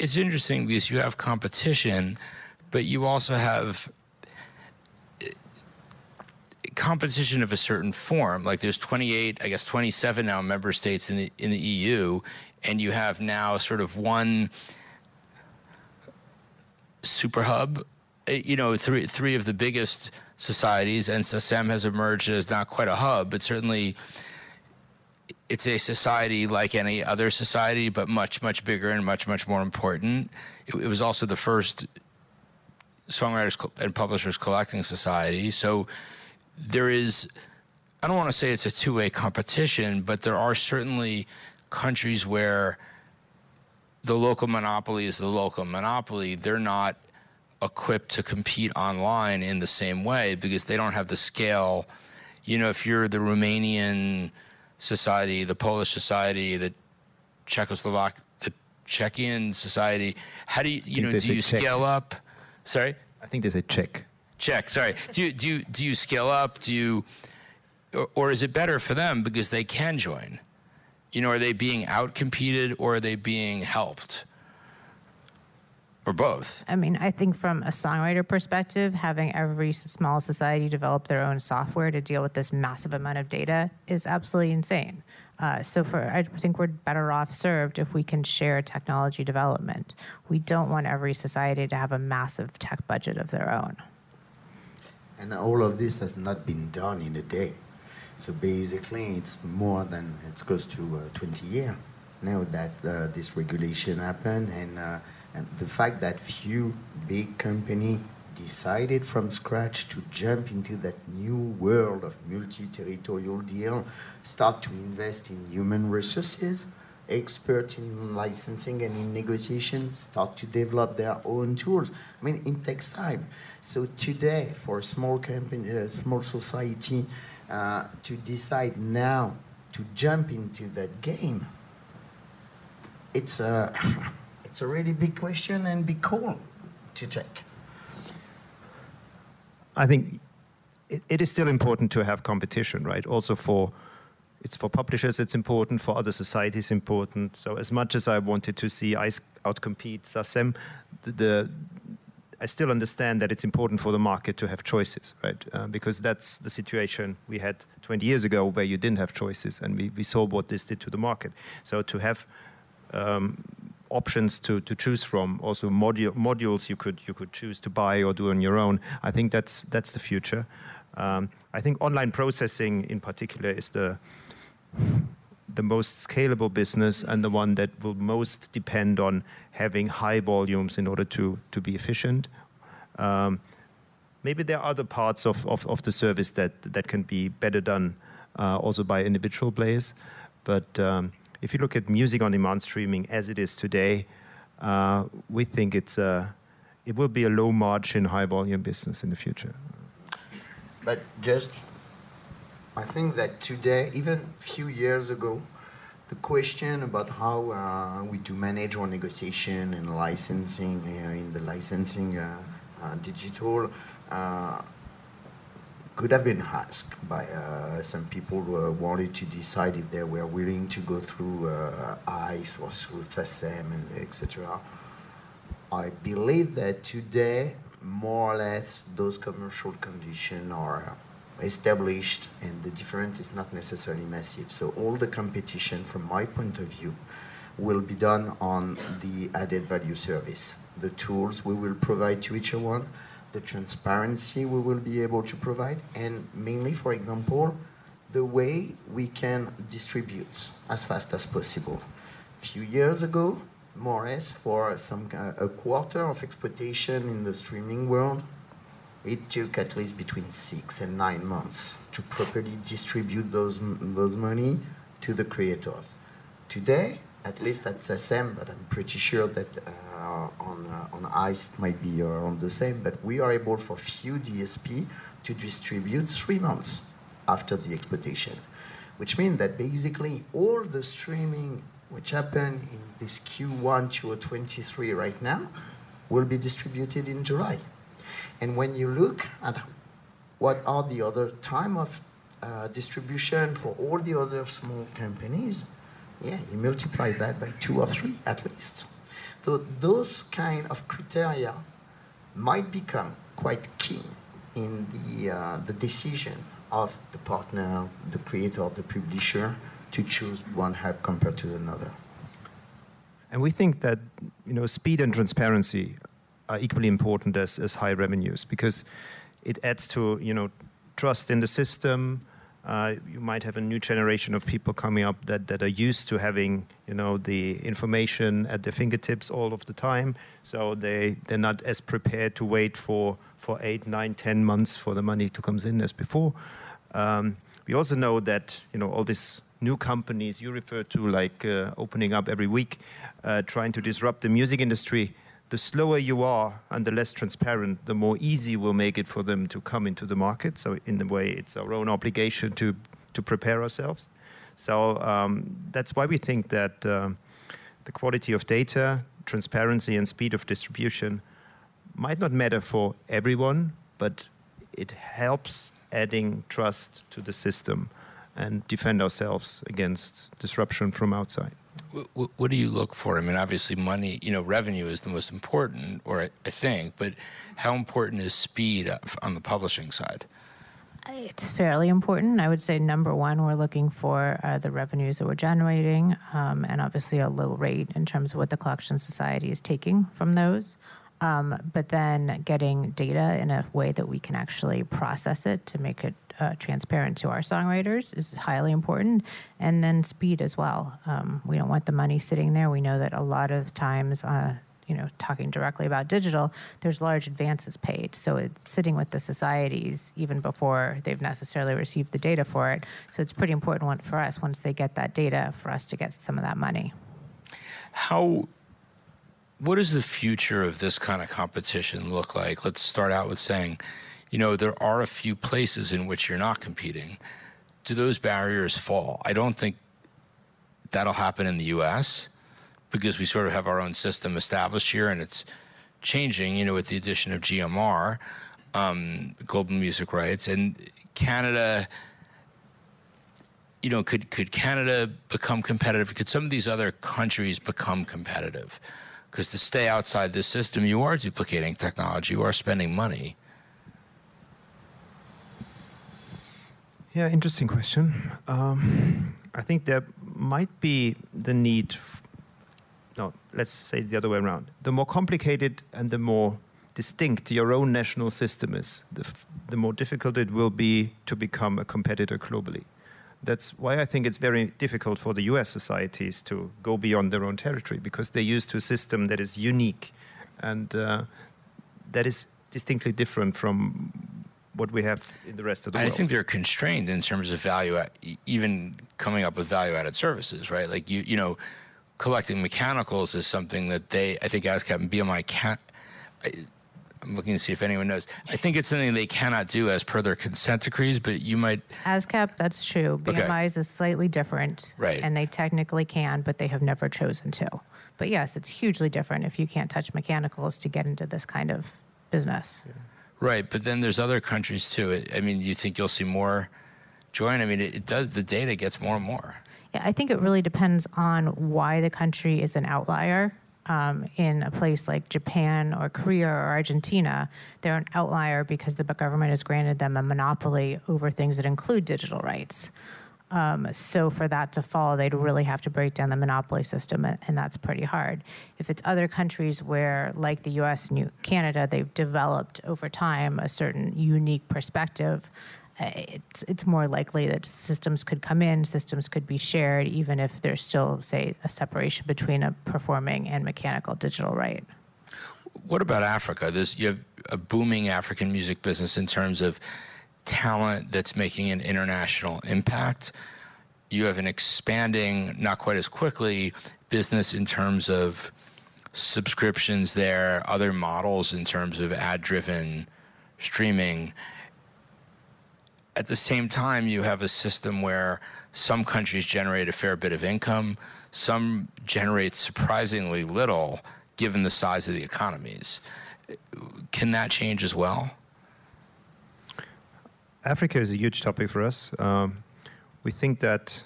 It's interesting because you have competition, but you also have uh, competition of a certain form. Like there's 28, I guess 27 now member states in the in the EU, and you have now sort of one super hub. Uh, You know, three three of the biggest societies, and SACEM has emerged as not quite a hub, but certainly it's a society like any other society, but much, much bigger and much, much more important. It, it was also the first songwriters and publishers collecting society. So there is, I don't want to say it's a two way competition, but there are certainly countries where the local monopoly is the local monopoly. They're not equipped to compete online in the same way because they don't have the scale. You know, if you're the Romanian society, the Polish society, the Czechoslovak, the Czechian society, how do you, you know, do you Czech. scale up? Sorry? I think there's a check. Czech, sorry. Do you, do you, do you scale up? Do you, or, or is it better for them because they can join? You know, are they being outcompeted or are they being helped? Or both? I mean, I think from a songwriter perspective, having every small society develop their own software to deal with this massive amount of data is absolutely insane. Uh, so, for I think we're better off served if we can share technology development. We don't want every society to have a massive tech budget of their own. And all of this has not been done in a day. So basically, it's more than, it's close to uh, 20 years now that uh, this regulation happened. And, uh, and the fact that few big company decided from scratch to jump into that new world of multi-territorial deal, start to invest in human resources, expert in licensing and in negotiations start to develop their own tools. I mean, it takes time. So today, for a small company, a small society, uh, to decide now to jump into that game, it's a, it's a really big question and big call to take. I think it, it is still important to have competition, right? Also for it's for publishers, it's important for other societies, important. So as much as I wanted to see ICE outcompete SACEM, the, the I still understand that it's important for the market to have choices, right? Uh, because that's the situation we had 20 years ago where you didn't have choices, and we, we saw what this did to the market. So to have um, options to, to choose from, also module, modules you could you could choose to buy or do on your own. I think that's that's the future. Um, I think online processing in particular is the the most scalable business and the one that will most depend on having high volumes in order to, to be efficient. Um, maybe there are other parts of, of, of, the service that, that can be better done uh, also by individual players. But um, if you look at music on demand streaming as it is today, uh, we think it's a, it will be a low margin, high volume business in the future. But just I think that today, even a few years ago, the question about how uh, we do manage our negotiation and licensing uh, in the licensing uh, uh digital uh, could have been asked by uh, some people who wanted to decide if they were willing to go through ICE or through SACEM and etc. I believe that today, more or less, those commercial conditions are established and the difference is not necessarily massive. So all the competition, from my point of view, will be done on the added value service. The tools we will provide to each one, the transparency we will be able to provide, and mainly, for example, the way we can distribute as fast as possible. A few years ago, more or less, for some uh, a quarter of exploitation in the streaming world, it took at least between six and nine months to properly distribute those, those money to the creators. Today, at least at SACEM, but I'm pretty sure that uh, on, uh, on ICE it might be around the same, but we are able for few DSP to distribute three months after the exploitation, which means that basically all the streaming which happened in this Q1 2023 right now will be distributed in July. And when you look at what are the other time of uh, distribution for all the other small companies, yeah, you multiply that by two or three at least. So those kind of criteria might become quite key in the, uh, the decision of the partner, the creator, the publisher to choose one hub compared to another. And we think that you know speed and transparency are equally important as, as high revenues because it adds to you know trust in the system. Uh, you might have a new generation of people coming up that, that are used to having you know the information at their fingertips all of the time. So they they're not as prepared to wait for for eight, nine, ten months for the money to come in as before. Um, we also know that you know all these new companies you refer to, like uh, opening up every week, uh, trying to disrupt the music industry the slower you are and the less transparent, the more easy we'll make it for them to come into the market. So in a way, it's our own obligation to to prepare ourselves. So um, that's why we think that uh, the quality of data, transparency, and speed of distribution might not matter for everyone, but it helps adding trust to the system and defend ourselves against disruption from outside. What, what, do you look for? I mean, obviously, money, you know, revenue is the most important, or I, I think, but how important is speed on the publishing side? It's fairly important. I would say number one, we're looking for uh, the revenues that we're generating, um, and obviously a low rate in terms of what the collection society is taking from those. Um, but then getting data in a way that we can actually process it to make it uh, transparent to our songwriters is highly important, and then speed as well. Um, we don't want the money sitting there. We know that a lot of times. Uh, you know, talking directly about digital, there's large advances paid. So it's sitting with the societies even before they've necessarily received the data for it. So it's pretty important for us once they get that data for us to get some of that money. How what does the future of this kind of competition look like? Let's start out with saying, you know, there are a few places in which you're not competing. Do those barriers fall? I don't think that'll happen in the US because we sort of have our own system established here and it's changing, you know, with the addition of GMR. um, global music rights, and Canada. You know, could could Canada become competitive? Could some of these other countries become competitive? Because to stay outside this system, you are duplicating technology, you are spending money. Yeah, interesting question. Um, I think there might be the need. No, let's say the other way around. The more complicated and the more distinct your own national system is, the, the more difficult it will be to become a competitor globally. That's why I think it's very difficult for the US societies to go beyond their own territory because they're used to a system that is unique and uh, that is distinctly different from what we have in the rest of the I world. I think they're constrained in terms of value, add- e- even coming up with value-added services, right? Like you, you know, collecting mechanicals is something that they, I think, ASCAP and BMI can't. I, I'm looking to see if anyone knows. I think it's something they cannot do as per their consent decrees, but you might. ASCAP, that's true. Okay. BMI's is slightly different. Right. And they technically can, but they have never chosen to. But yes, it's hugely different if you can't touch mechanicals to get into this kind of business. Right, but then there's other countries too. I mean, you think you'll see more join? I mean, it, it does. The data gets more and more. Yeah, I think it really depends on why the country is an outlier. Um, in a place like Japan or Korea or Argentina, they're an outlier because the government has granted them a monopoly over things that include digital rights. Um, so for that to fall, they'd really have to break down the monopoly system, and, that's pretty hard. If it's other countries where, like the U.S. and Canada, they've developed over time a certain unique perspective, uh, it's it's more likely that systems could come in, systems could be shared, even if there's still, say, a separation between a performing and mechanical digital right. What about Africa? There's you have a booming African music business in terms of talent that's making an international impact. You have an expanding, not quite as quickly, business in terms of subscriptions there, other models in terms of ad driven streaming. At the same time, you have a system where some countries generate a fair bit of income, some generate surprisingly little given the size of the economies. Can that change as well? Africa is a huge topic for us. Um, we think that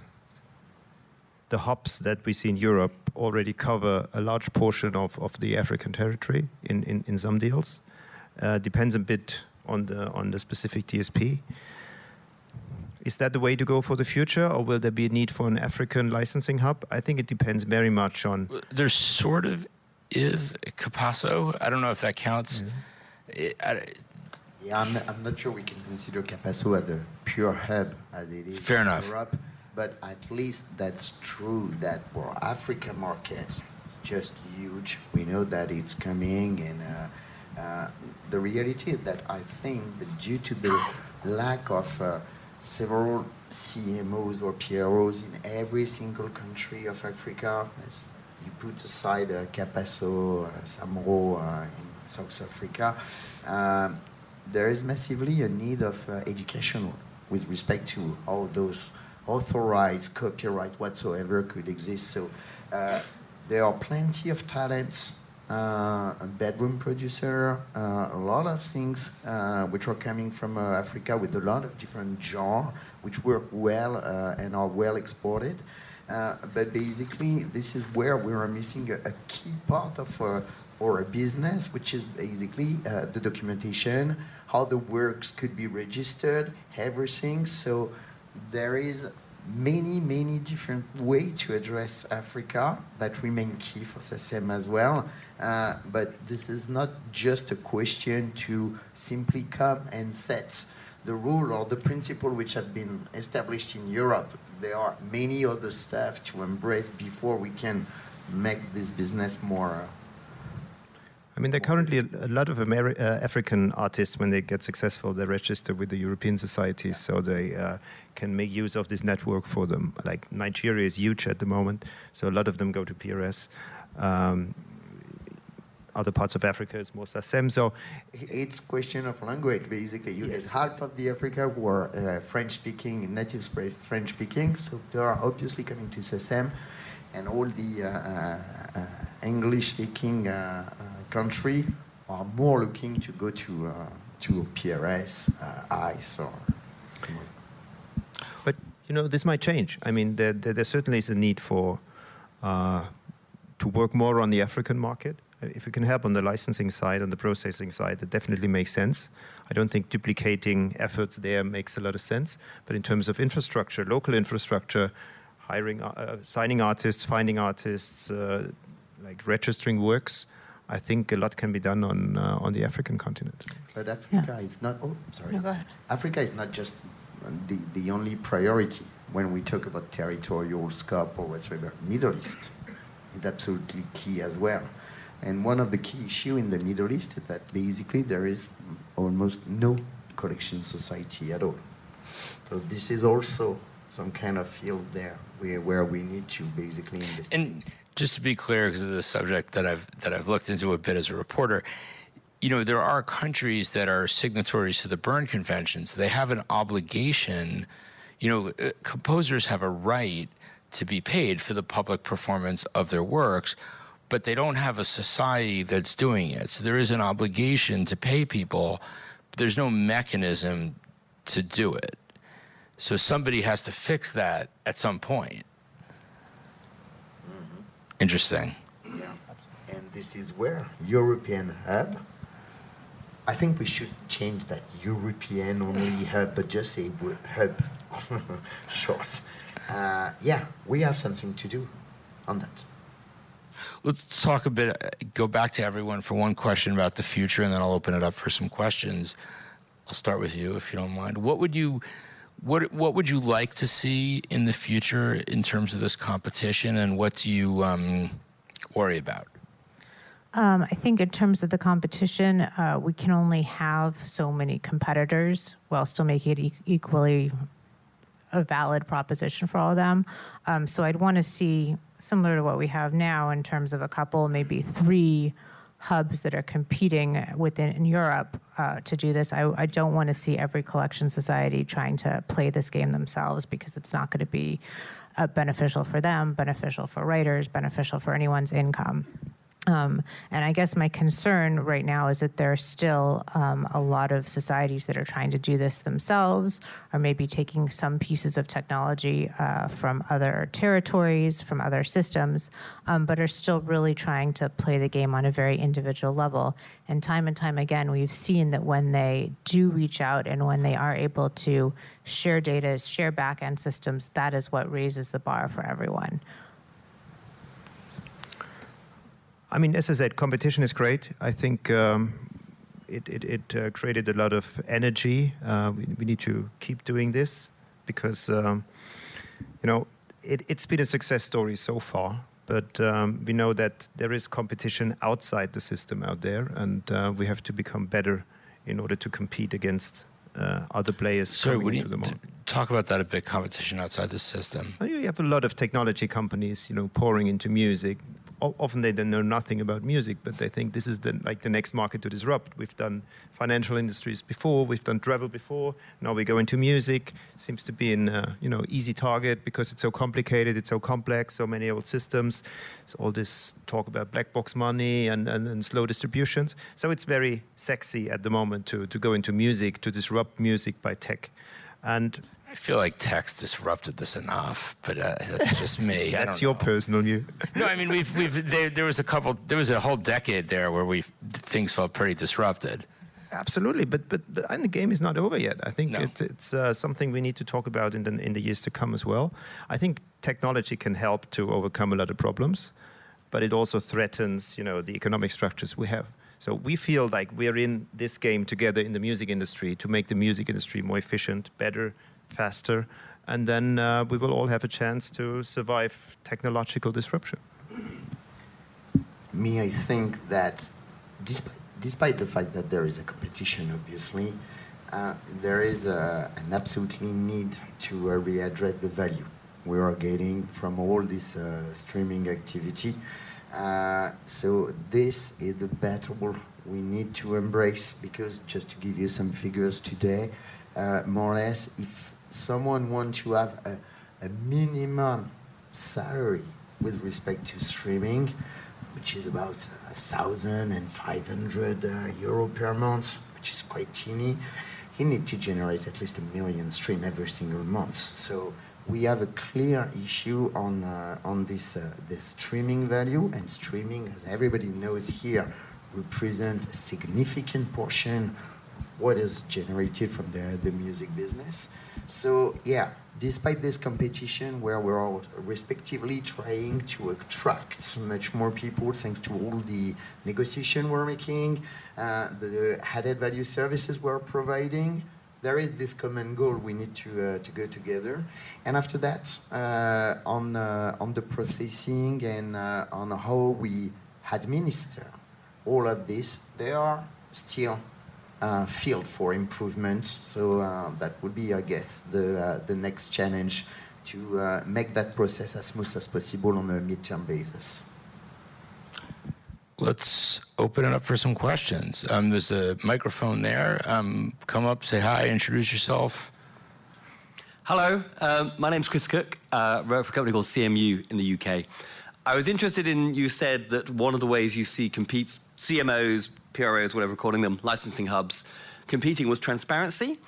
the hubs that we see in Europe already cover a large portion of, of the African territory in, in, in some deals. Uh, depends a bit on the, on the specific DSP. Is that the way to go for the future, or will there be a need for an African licensing hub? I think it depends very much on. There sort of is Capasso. I don't know if that counts. It- I- Yeah, I'm, I'm not sure we can consider Capasso as a pure hub as it is Fair in enough. Europe, but at least that's true that for African markets, it's just huge. We know that it's coming, and uh, uh, the reality is that I think that due to the lack of uh, several CMOs or PROs in every single country of Africa, you put aside uh, Capasso, uh, Samro uh, in South Africa, um, there is massively a need of uh, education with respect to how those authorized copyright whatsoever could exist. So uh, there are plenty of talents, uh, a bedroom producer, uh, a lot of things uh, which are coming from uh, Africa with a lot of different genres which work well and are well exported. But basically, this is where we are missing a, a key part of uh, our business, which is basically the documentation, how the works could be registered, everything. So there is many, many different way to address Africa that remain key for SACEM as well. Uh, but this is not just a question to simply come and set the rule or the principle which have been established in Europe. There are many other stuff to embrace before we can make this business more. Uh, I mean, there are currently a, a lot of Ameri- uh, African artists, when they get successful, they register with the European societies, so they uh, can make use of this network for them. Like Nigeria is huge at the moment, so a lot of them go to PRS. Um, other parts of Africa is more SACEM. So it's question of language basically you Yes. get half of the africa who are uh, french speaking native french speaking so they are obviously coming to SACEM and all the uh, uh, uh, uh, uh, country are more looking to go to uh, to PRS, uh, ICE, or. But you know, this might change. I mean, there, there, there certainly is a need for uh, to work more on the African market. If we can help on the licensing side, on the processing side, that definitely makes sense. I don't think duplicating efforts there makes a lot of sense. But in terms of infrastructure, local infrastructure, hiring, uh, signing artists, finding artists, uh, like registering works, I think a lot can be done on uh, on the African continent. But Africa is not. Oh, sorry. No, go ahead. Africa is not just the, the only priority when we talk about territorial scope or whatever. Middle East is absolutely key as well. And one of the key issues in the Middle East is that basically there is almost no collection society at all. So this is also some kind of field there where, where we need to basically invest. And just to be clear, because of the subject that I've that I've looked into a bit as a reporter, you know, there are countries that are signatories to the Berne Convention, so they have an obligation. You know, uh, composers have a right to be paid for the public performance of their works, but they don't have a society that's doing it. So there is an obligation to pay people. But there's no mechanism to do it. So somebody has to fix that at some point. Interesting. Yeah. And this is where European hub. I think we should change that European only hub, but just say hub. Short. Uh, yeah, we have something to do on that. Let's talk a bit, go back to everyone for one question about the future, and then I'll open it up for some questions. I'll start with you, if you don't mind. What would you, what, what would you like to see in the future in terms of this competition, and what do you um, worry about? Um, I think in terms of the competition, uh, we can only have so many competitors while still making it e- equally a valid proposition for all of them. Um, so I'd want to see similar to what we have now in terms of a couple, maybe three hubs that are competing within in Europe uh, to do this. I, I don't want to see every collection society trying to play this game themselves because it's not going to be uh, beneficial for them, beneficial for writers, beneficial for anyone's income. Um, and I guess my concern right now is that there are still um, a lot of societies that are trying to do this themselves, or maybe taking some pieces of technology uh, from other territories, from other systems, um, but are still really trying to play the game on a very individual level. And time and time again, we've seen that when they do reach out and when they are able to share data, share back-end systems, that is what raises the bar for everyone. I mean, as I said, competition is great. I think um, it, it, it uh, created a lot of energy. Uh, we, we need to keep doing this because, um, you know, it, it's been a success story so far. But um, we know that there is competition outside the system out there, and uh, we have to become better in order to compete against uh, other players Sorry, coming into the market. talk about that a bit? Competition outside the system. You have a lot of technology companies, you know, pouring into music. Often they don't know nothing about music, but they think this is the, like the next market to disrupt. We've done financial industries before, we've done travel before. Now we go into music. Seems to be an uh, you know easy target because it's so complicated, it's so complex, so many old systems. So all this talk about black box money and, and, and slow distributions. So it's very sexy at the moment to to go into music to disrupt music by tech, and feel like text disrupted this enough, but uh, that's just me. That's your know. personal view. No, I mean we've we've there, there was a couple there was a whole decade there where we things felt pretty disrupted. Absolutely, but but but and the game is not over yet. I think No. it's it's uh, something we need to talk about in the in the years to come as well. I think technology can help to overcome a lot of problems, but it also threatens you know the economic structures we have. So we feel like we're in this game together in the music industry to make the music industry more efficient, better, faster, and then uh, we will all have a chance to survive technological disruption. me, I think that despite, despite the fact that there is a competition, obviously, uh, there is a, an absolutely need to uh, readdress the value we are getting from all this uh, streaming activity. Uh, so this is the battle we need to embrace because just to give you some figures today, uh, more or less, if someone wants to have a, a minimum salary with respect to streaming, which is about a thousand and five hundred uh, euro per month, which is quite teeny, he needs to generate at least a million stream every single month. So we have a clear issue on uh, on this uh, streaming value, and streaming, as everybody knows here, represent a significant portion of what is generated from the the music business. So yeah, despite this competition where we're all respectively trying to attract much more people thanks to all the negotiation we're making, uh, the added value services we're providing, there is this common goal we need to, uh, to go together. And after that, uh, on, uh, on the processing and uh, on how we administer all of this, there are still uh, field for improvement. So uh, that would be, I guess, the, uh, the next challenge to uh, make that process as smooth as possible on a midterm basis. Let's open it up for some questions. Um, there's a microphone there. Um, come up, say hi, introduce yourself. Hello, um, my name's Chris Cooke. Uh, work for a company called CMU in the UK. I was interested in you said that one of the ways you see competes CMOs, PROs, whatever we're calling them, licensing hubs, competing was transparency.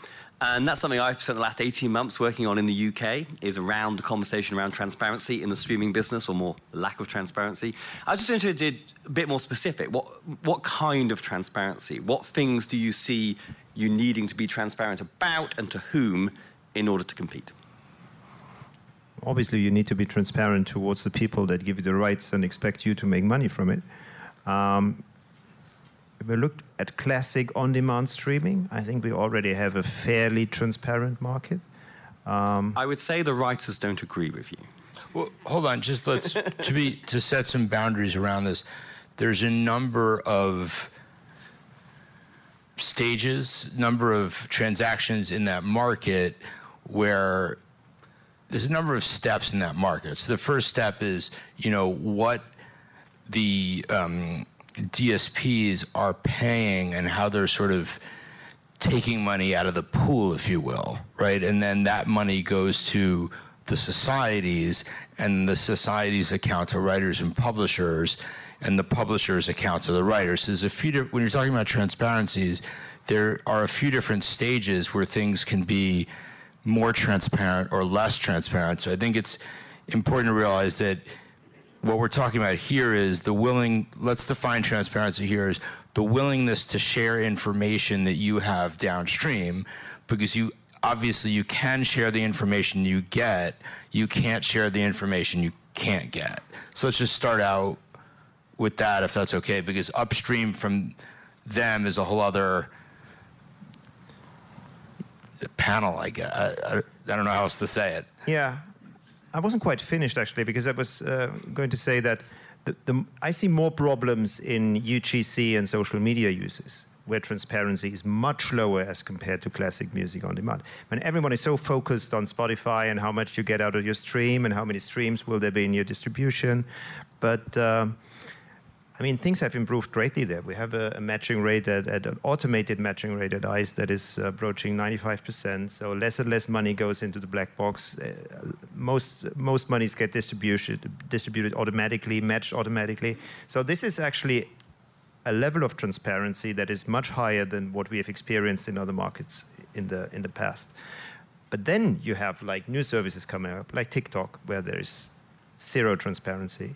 And that's something I've spent the last 18 months working on in the UK, is around the conversation around transparency in the streaming business, or more lack of transparency. I was just interested, a bit more specific, what, what kind of transparency? What things do you see you needing to be transparent about and to whom in order to compete? Obviously, you need to be transparent towards the people that give you the rights and expect you to make money from it. Um, we looked at classic on-demand streaming, I think we already have a fairly transparent market. Um, I would say the writers don't agree with you. Well, hold on. Just let's to be to set some boundaries around this. There's a number of stages, number of transactions in that market where there's a number of steps in that market. So the first step is, you know, what the um, DSPs are paying and how they're sort of taking money out of the pool, if you will, right? And then that money goes to the societies, and the societies account to writers and publishers, and the publishers account to the writers. So there's a few. When you're talking about transparencies, there are a few different stages where things can be more transparent or less transparent. So I think it's important to realize that what we're talking about here is the willing, let's define transparency here is the willingness to share information that you have downstream because you obviously you can share the information you get, you can't share the information you can't get. So let's just start out with that if that's okay because upstream from them is a whole other panel I guess. I, I, I don't know how else to say it. Yeah, I wasn't quite finished actually because I was uh, going to say that the, the, I see more problems in UGC and social media uses where transparency is much lower as compared to classic music on demand. When everyone is so focused on Spotify and how much you get out of your stream and how many streams will there be in your distribution, but um, I mean, things have improved greatly there. We have a, a matching rate at, at, an automated matching rate at ICE that is approaching 95%. So less and less money goes into the black box. Uh, most most monies get distributed distributed automatically, matched automatically. So this is actually a level of transparency that is much higher than what we have experienced in other markets in the in the past. But then you have like new services coming up, like TikTok, where there is zero transparency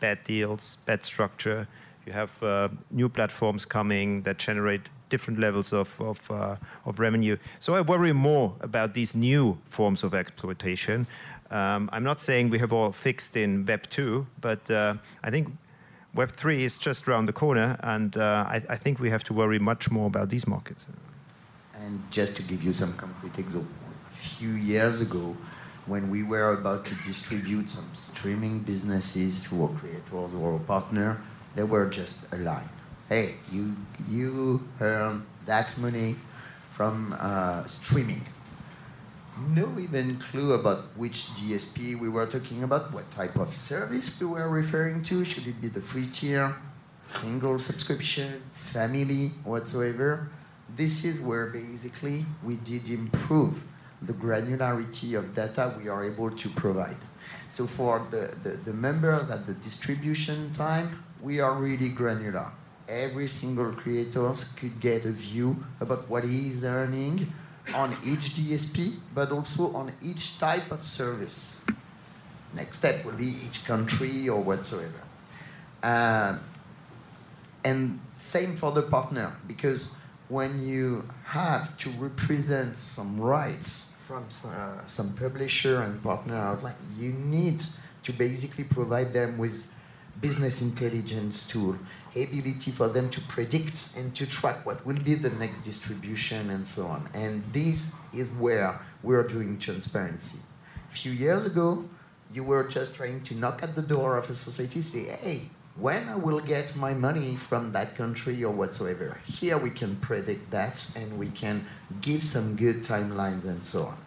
bad deals, bad structure. You have uh, new platforms coming that generate different levels of, of, uh, of, revenue. So I worry more about these new forms of exploitation. Um, I'm not saying we have all fixed in Web 2, but uh, I think Web 3 is just around the corner, and uh, I, I, think we have to worry much more about these markets. And just to give you some concrete example, a few years ago, when we were about to distribute some streaming businesses to our creators or our partner, they were just a line. Hey, you you earn that money from uh, streaming. No even clue about which DSP we were talking about, what type of service we were referring to. Should it be the free tier, single subscription, family, whatsoever? This is where basically we did improve the granularity of data we are able to provide. So for the, the, the members at the distribution time, we are really granular. every single creator could get a view about what he is earning on each DSP, but also on each type of service. Next step will be each country or whatsoever. Uh, and same for the partner, because when you have to represent some rights from uh, some publisher and partner outlet, you need to basically provide them with business intelligence tool, ability for them to predict and to track what will be the next distribution and so on. And this is where we're doing transparency. A few years ago, you were just trying to knock at the door of a society, say, hey, when I will get my money from that country or whatsoever. Here we can predict that and we can give some good timelines and so on.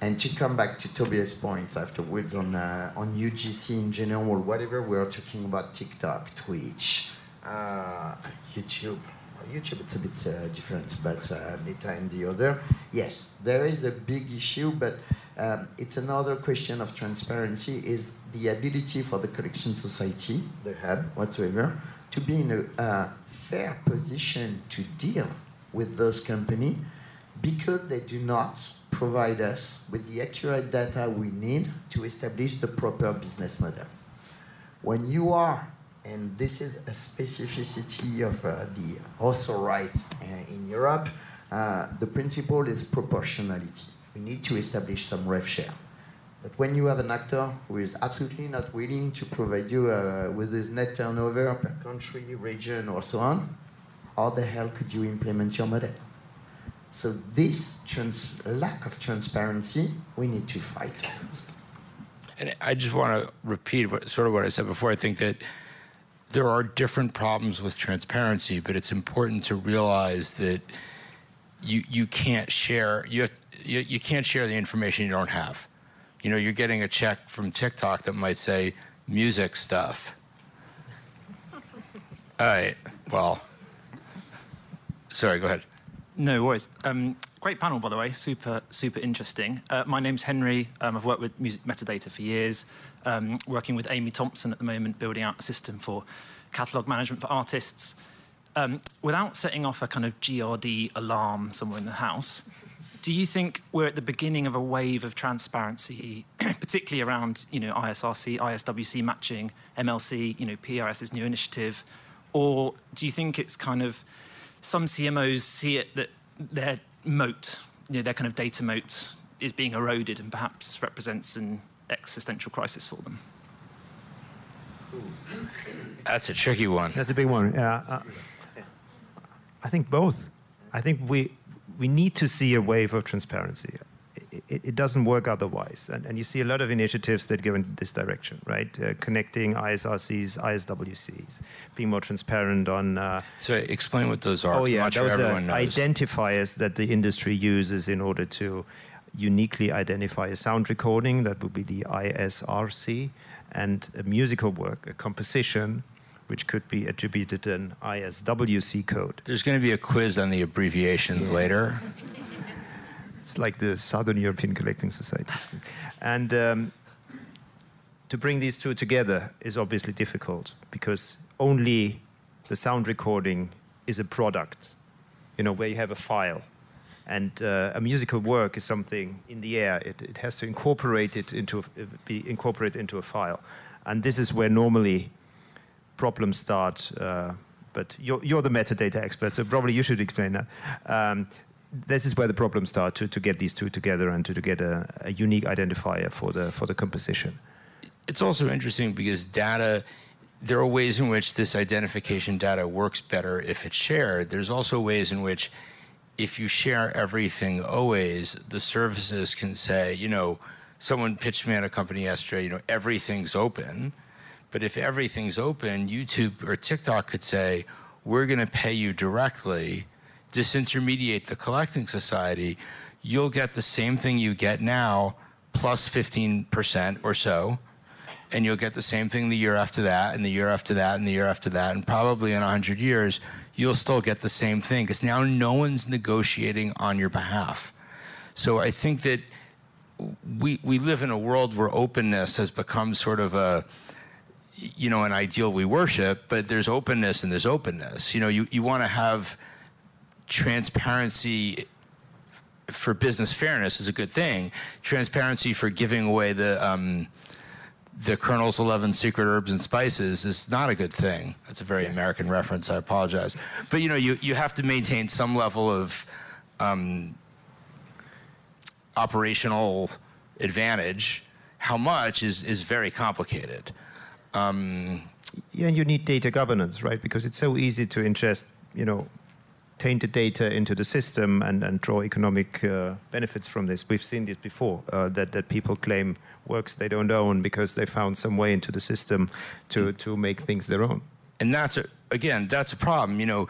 And to come back to Tobias' point afterwards on, uh, on UGC in general, whatever, we are talking about TikTok, Twitch, uh, YouTube. YouTube, it's a bit uh, different, but uh, Meta and the other. Yes, there is a big issue, but um, it's another question of transparency is the ability for the collection society, the hub, whatsoever, to be in a uh, fair position to deal with those companies because they do not provide us with the accurate data we need to establish the proper business model. When you are, and this is a specificity of uh, the author right uh, in Europe, uh, the principle is proportionality. We need to establish some rev share. But when you have an actor who is absolutely not willing to provide you uh, with his net turnover per country, region, or so on, how the hell could you implement your model? So this lack of transparency, we need to fight against. And I just want to repeat what, sort of what I said before. I think that there are different problems with transparency, but it's important to realize that you you can't share you, have, you you can't share the information you don't have. You know, you're getting a check from TikTok that might say music stuff. All right. Well, sorry. Go ahead. No worries. Um, great panel, by the way. Super, super interesting. Uh, my name's Henry. Um, I've worked with music metadata for years. Um, working with Amy Thompson at the moment, building out a system for catalog management for artists. Um, without setting off a kind of GRD alarm somewhere in the house, do you think we're at the beginning of a wave of transparency, particularly around you know ISRC, ISWC matching, MLC, you know PRS's new initiative, or do you think it's kind of some CMOs see it that their moat, you know, their kind of data moat, is being eroded and perhaps represents an existential crisis for them. That's a tricky one. That's a big one. Yeah, uh, I think both. I think we we need to see a wave of transparency it, it, doesn't work otherwise. And, and, you see a lot of initiatives that go in this direction, right? Uh, connecting ISRCs, ISWCs, being more transparent on. Uh, so explain what those are. Oh yeah, those are identifiers that the industry uses in order to uniquely identify a sound recording. That would be the ISRC, and a musical work, a composition. Which could be attributed an ISWC code. There's going to be a quiz on the abbreviations yeah. later. It's like the Southern European Collecting Societies. And um, to bring these two together is obviously difficult because only the sound recording is a product, you know, where you have a file. And uh, a musical work is something in the air. It, it has to incorporate it into, be incorporated into a file. And this is where normally problems start. Uh, but you're, you're, the metadata expert, so probably you should explain that. Um, this is where the problems start to, to get these two together and to, to get a, a unique identifier for the for the composition. It's also interesting because data there are ways in which this identification data works better if it's shared. There's also ways in which if you share everything always, the services can say, you know, someone pitched me at a company yesterday, you know, everything's open. But if everything's open, YouTube or TikTok could say, we're going to pay you directly disintermediate the collecting society, you'll get the same thing you get now plus 15% or so. And you'll get the same thing the year after that, and the year after that, and the year after that. And probably in 100 years, you'll still get the same thing because now no one's negotiating on your behalf. So I think that we, we live in a world where openness has become sort of a, you know, an ideal we worship, but there's openness and there's openness. You know, you, you want to have transparency for business fairness is a good thing. Transparency for giving away the um, the Colonel's 11 secret herbs and spices is not a good thing. That's a very American reference. I apologize. But you know, you, you have to maintain some level of um, operational advantage. How much is, is very complicated. Um, yeah, and you need data governance, right? Because it's so easy to ingest, you know, tainted data into the system and, and draw economic uh, benefits from this. We've seen this before, uh, that, that people claim works they don't own because they found some way into the system to, to make things their own. And that's, a, again, that's a problem. You know,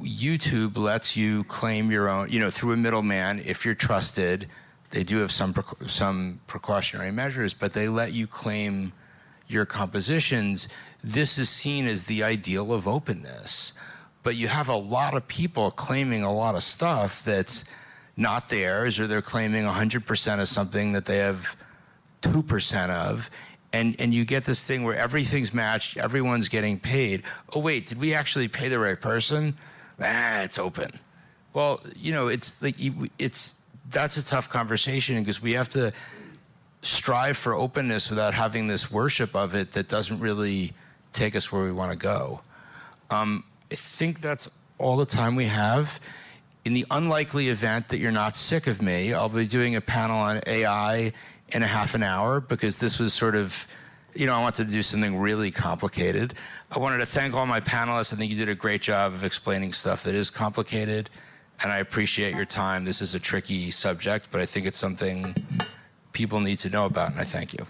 YouTube lets you claim your own, you know, through a middleman if you're trusted. They do have some, some precautionary measures, but they let you claim your compositions. This is seen as the ideal of openness but you have a lot of people claiming a lot of stuff that's not theirs, or they're claiming 100% of something that they have 2% of. And, and you get this thing where everything's matched, everyone's getting paid. Oh, wait, did we actually pay the right person? Ah, it's open. Well, you know, it's like, it's, that's a tough conversation because we have to strive for openness without having this worship of it that doesn't really take us where we want to go. Um, I think that's all the time we have. In the unlikely event that you're not sick of me, I'll be doing a panel on AI in a half an hour because this was sort of, you know, I wanted to do something really complicated. I wanted to thank all my panelists. I think you did a great job of explaining stuff that is complicated, and I appreciate your time. This is a tricky subject, but I think it's something people need to know about, and I thank you.